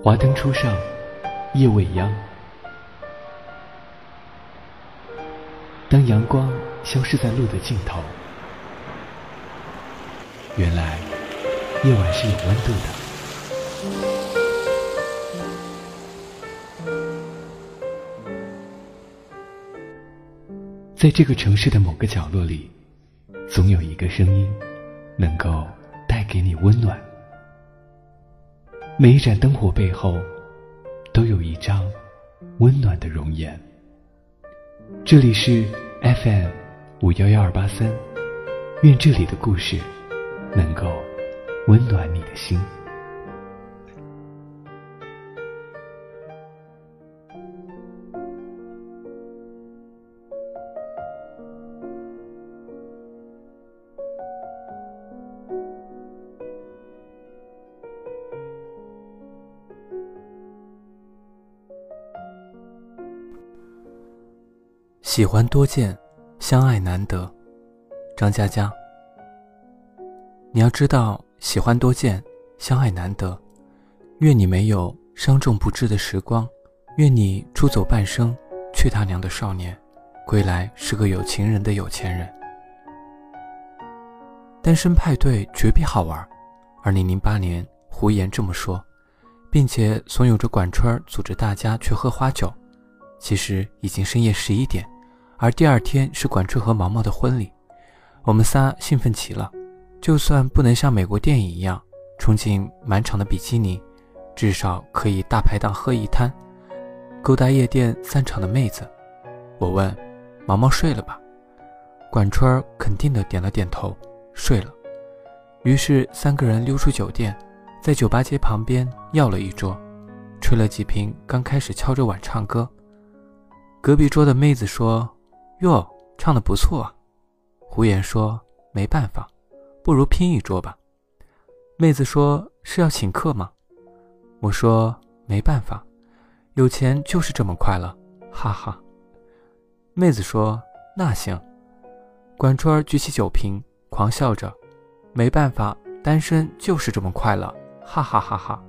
华灯初上，夜未央。当阳光消失在路的尽头，原来夜晚是有温度的。在这个城市的某个角落里，总有一个声音，能够带给你温暖。每一盏灯火背后，都有一张温暖的容颜。这里是 FM 五幺幺二八三，愿这里的故事能够温暖你的心。喜欢多见，相爱难得。张嘉佳，你要知道，喜欢多见，相爱难得。愿你没有伤重不治的时光，愿你出走半生，去他娘的少年，归来是个有情人的有钱人。单身派对绝比好玩。二零零八年，胡言这么说，并且怂恿着管春儿组织大家去喝花酒。其实已经深夜十一点。而第二天是管春和毛毛的婚礼，我们仨兴奋极了。就算不能像美国电影一样冲进满场的比基尼，至少可以大排档喝一摊，勾搭夜店散场的妹子。我问毛毛睡了吧，管春肯定的点了点头，睡了。于是三个人溜出酒店，在酒吧街旁边要了一桌，吹了几瓶，刚开始敲着碗唱歌。隔壁桌的妹子说。哟，唱的不错啊。胡言说：“没办法，不如拼一桌吧。”妹子说：“是要请客吗？”我说：“没办法，有钱就是这么快乐。”哈哈。妹子说：“那行。”管春儿举起酒瓶，狂笑着：“没办法，单身就是这么快乐。”哈哈哈哈。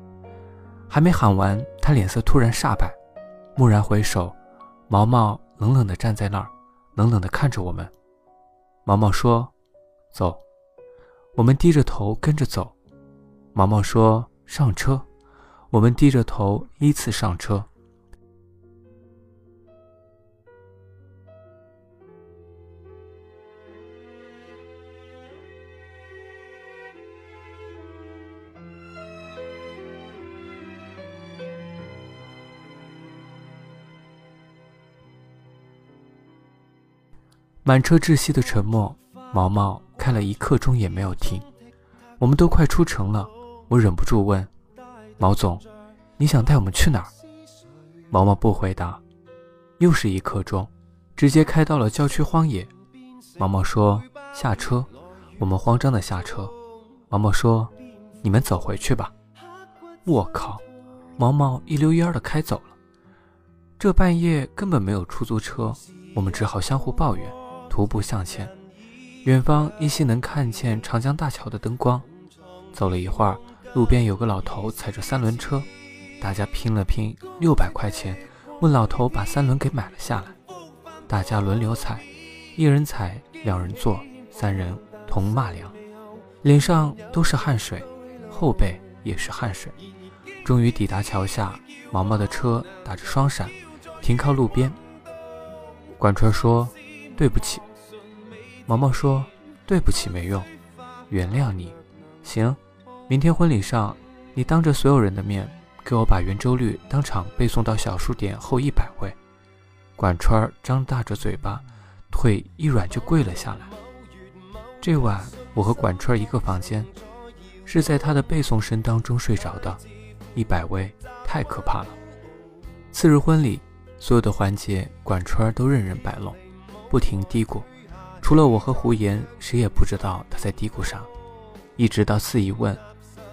还没喊完，他脸色突然煞白，蓦然回首，毛毛冷冷地站在那儿。冷冷地看着我们，毛毛说：“走。”我们低着头跟着走。毛毛说：“上车。”我们低着头依次上车。满车窒息的沉默，毛毛开了一刻钟也没有停。我们都快出城了，我忍不住问毛总：“你想带我们去哪儿？”毛毛不回答。又是一刻钟，直接开到了郊区荒野。毛毛说：“下车。”我们慌张的下车。毛毛说：“你们走回去吧。”我靠！毛毛一溜烟的开走了。这半夜根本没有出租车，我们只好相互抱怨。徒步向前，远方依稀能看见长江大桥的灯光。走了一会儿，路边有个老头踩着三轮车，大家拼了拼六百块钱，问老头把三轮给买了下来。大家轮流踩，一人踩，两人坐，三人同骂娘，脸上都是汗水，后背也是汗水。终于抵达桥下，毛毛的车打着双闪，停靠路边。管川说：“对不起。”毛毛说：“对不起，没用，原谅你，行。明天婚礼上，你当着所有人的面，给我把圆周率当场背诵到小数点后一百位。”管川张大着嘴巴，腿一软就跪了下来。这晚我和管川一个房间，是在他的背诵声当中睡着的。一百位太可怕了。次日婚礼，所有的环节管川都任人摆弄，不停嘀咕。除了我和胡言，谁也不知道他在嘀咕啥。一直到四姨问：“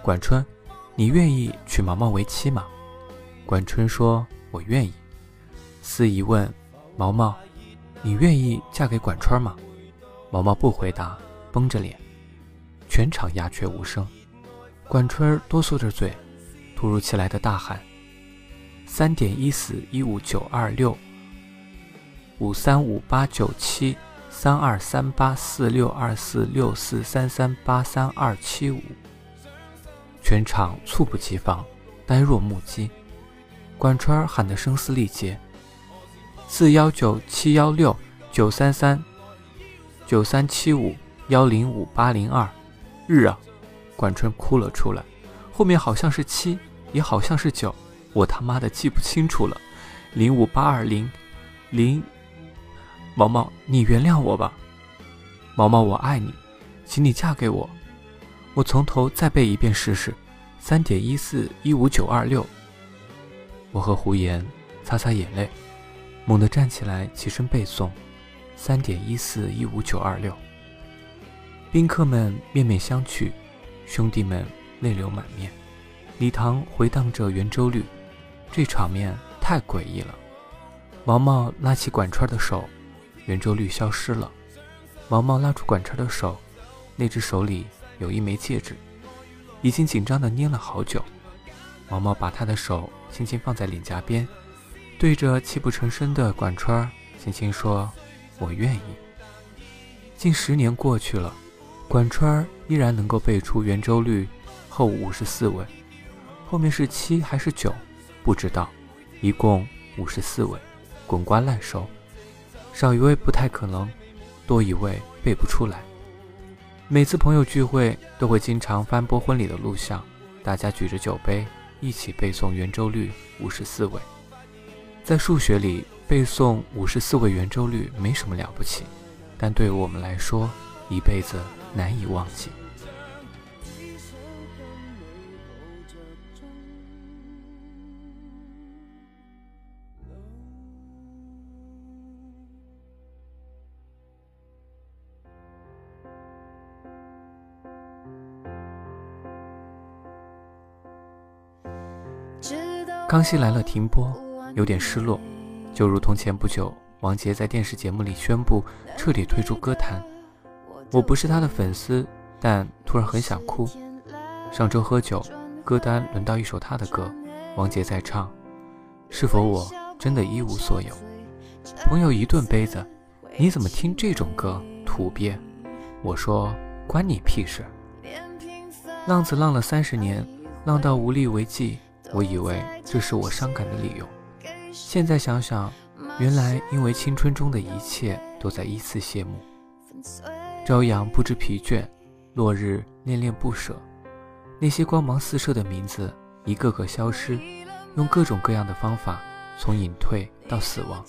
管春，你愿意娶毛毛为妻吗？”管春说：“我愿意。”四姨问：“毛毛，你愿意嫁给管春吗？”毛毛不回答，绷着脸。全场鸦雀无声。管春哆嗦着嘴，突如其来的大喊：“三点一四一五九二六五三五八九七三二三八四六二四六四三三八三二七五。全场猝不及防，呆若木鸡。管川喊得声嘶力竭：“四幺九七幺六九三三九三七五幺零五八零二，日啊！”管春哭了出来。后面好像是七，也好像是九，我他妈的记不清楚了。零五八二零零，毛毛，你原谅我吧。毛毛，我爱你，请你嫁给我。我从头再背一遍试试，三点一四一五九二六。我和胡言擦擦眼泪，猛地站起来，起身背诵，三点一四一五九二六。宾客们面面相觑，兄弟们泪流满面，礼堂回荡着圆周率，这场面太诡异了。毛毛拉起管川的手，圆周率消失了。毛毛拉住管川的手，那只手里。有一枚戒指，已经紧张的捏了好久。毛毛把他的手轻轻放在脸颊边，对着泣不成声的管川轻轻说：“我愿意。”近十年过去了，管川依然能够背出圆周率后五十四位，后面是七还是九，不知道。一共五十四位，滚瓜烂熟。少一位不太可能，多一位背不出来。每次朋友聚会都会经常翻播婚礼的录像，大家举着酒杯一起背诵圆周率五十四位。在数学里背诵五十四位圆周率没什么了不起，但对于我们来说，一辈子难以忘记。康熙来了停播，有点失落，就如同前不久王杰在电视节目里宣布彻底退出歌坛。我不是他的粉丝，但突然很想哭。上周喝酒，歌单轮到一首他的歌，王杰在唱。是否我真的一无所有？朋友一顿杯子，你怎么听这种歌？土鳖！我说关你屁事。浪子浪了三十年，浪到无力为继。我以为这是我伤感的理由，现在想想，原来因为青春中的一切都在依次谢幕。朝阳不知疲倦，落日恋恋不舍，那些光芒四射的名字一个个消失，用各种各样的方法，从隐退到死亡，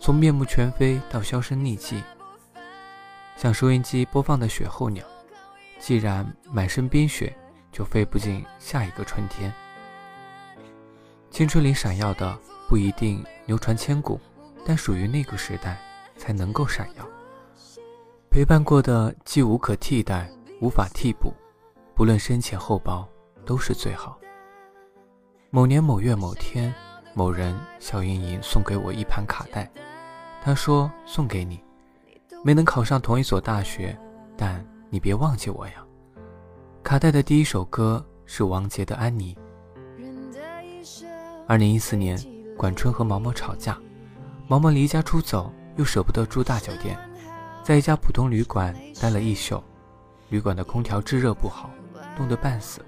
从面目全非到销声匿迹，像收音机播放的雪候鸟，既然满身冰雪，就飞不进下一个春天。青春里闪耀的不一定流传千古，但属于那个时代才能够闪耀。陪伴过的既无可替代，无法替补，不论深浅厚薄，都是最好。某年某月某天，某人笑盈盈送给我一盘卡带，他说送给你，没能考上同一所大学，但你别忘记我呀。卡带的第一首歌是王杰的《安妮》。二零一四年，管春和毛毛吵架，毛毛离家出走，又舍不得住大酒店，在一家普通旅馆待了一宿。旅馆的空调制热不好，冻得半死。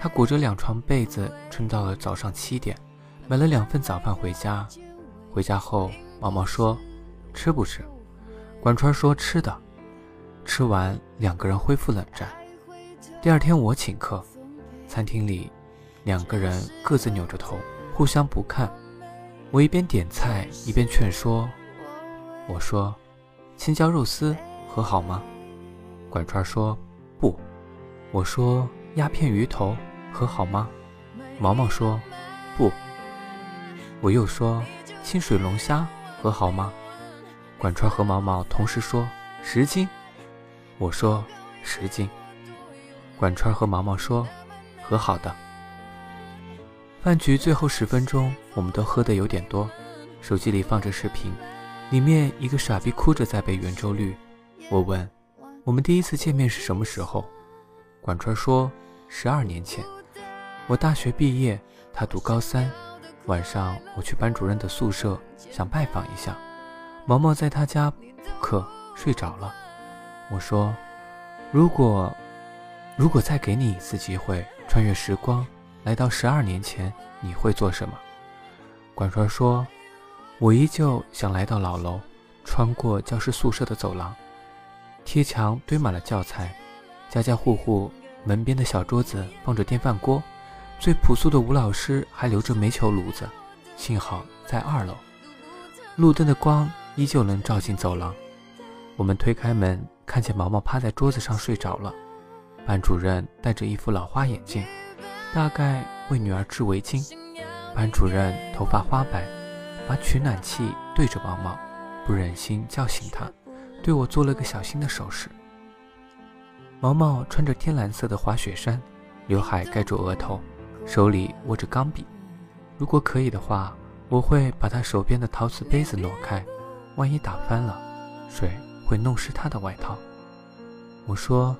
他裹着两床被子撑到了早上七点，买了两份早饭回家。回家后，毛毛说：“吃不吃？”管川说：“吃的。”吃完，两个人恢复冷战。第二天我请客，餐厅里，两个人各自扭着头。互相不看，我一边点菜一边劝说。我说：“青椒肉丝和好吗？”管川说：“不。”我说：“鸦片鱼头和好吗？”毛毛说：“不。”我又说：“清水龙虾和好吗？”管川和毛毛同时说：“十斤。”我说：“十斤。”管川和毛毛说：“和好的。”饭局最后十分钟，我们都喝得有点多，手机里放着视频，里面一个傻逼哭着在背圆周率。我问：“我们第一次见面是什么时候？”管川说：“十二年前，我大学毕业，他读高三，晚上我去班主任的宿舍，想拜访一下。毛毛在他家补课睡着了。我说：“如果，如果再给你一次机会，穿越时光，来到十二年前，你会做什么？”管川说：“我依旧想来到老楼，穿过教师宿舍的走廊，贴墙堆满了教材，家家户户门边的小桌子放着电饭锅，最朴素的吴老师还留着煤球炉子，幸好在二楼，路灯的光依旧能照进走廊。我们推开门。”看见毛毛趴在桌子上睡着了，班主任戴着一副老花眼镜，大概为女儿织围巾。班主任头发花白，把取暖器对着毛毛，不忍心叫醒他，对我做了个小心的手势。毛毛穿着天蓝色的滑雪衫，刘海盖住额头，手里握着钢笔。如果可以的话，我会把他手边的陶瓷杯子挪开，万一打翻了，水。会弄湿他的外套。我说：“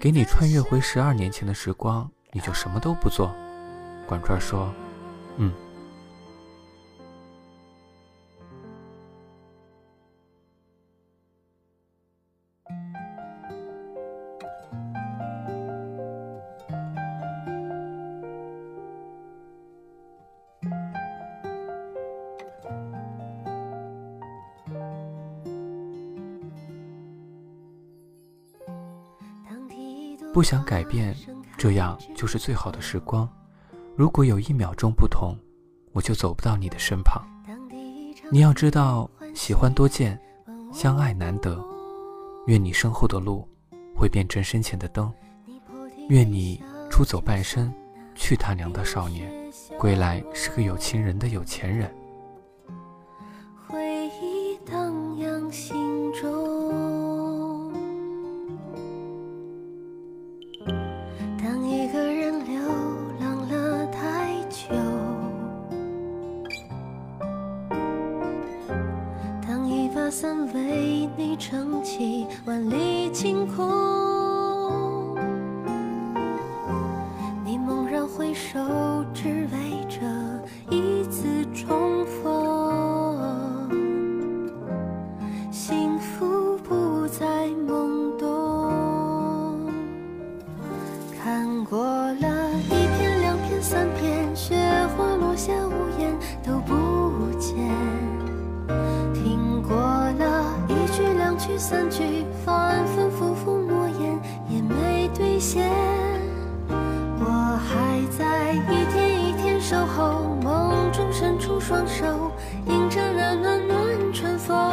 给你穿越回十二年前的时光，你就什么都不做。”管川说：“嗯。”不想改变，这样就是最好的时光。如果有一秒钟不同，我就走不到你的身旁。你要知道，喜欢多见，相爱难得。愿你身后的路会变成身前的灯。愿你出走半生，去他娘的少年，归来是个有情人的有钱人。守候，梦中伸出双手，迎着那暖暖春风，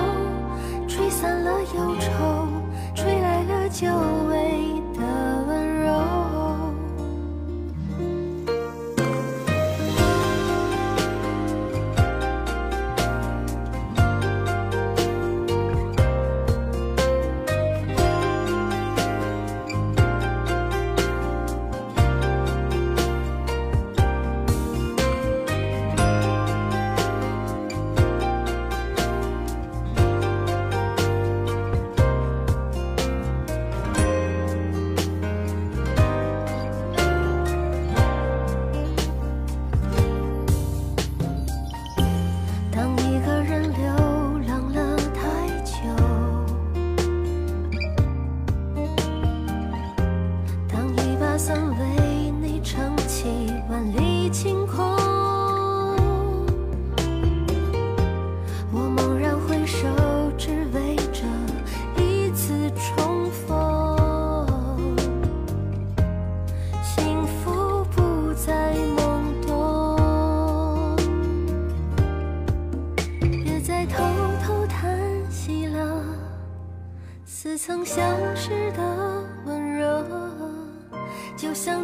吹散了忧愁，吹来了旧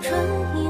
春意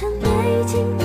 成美景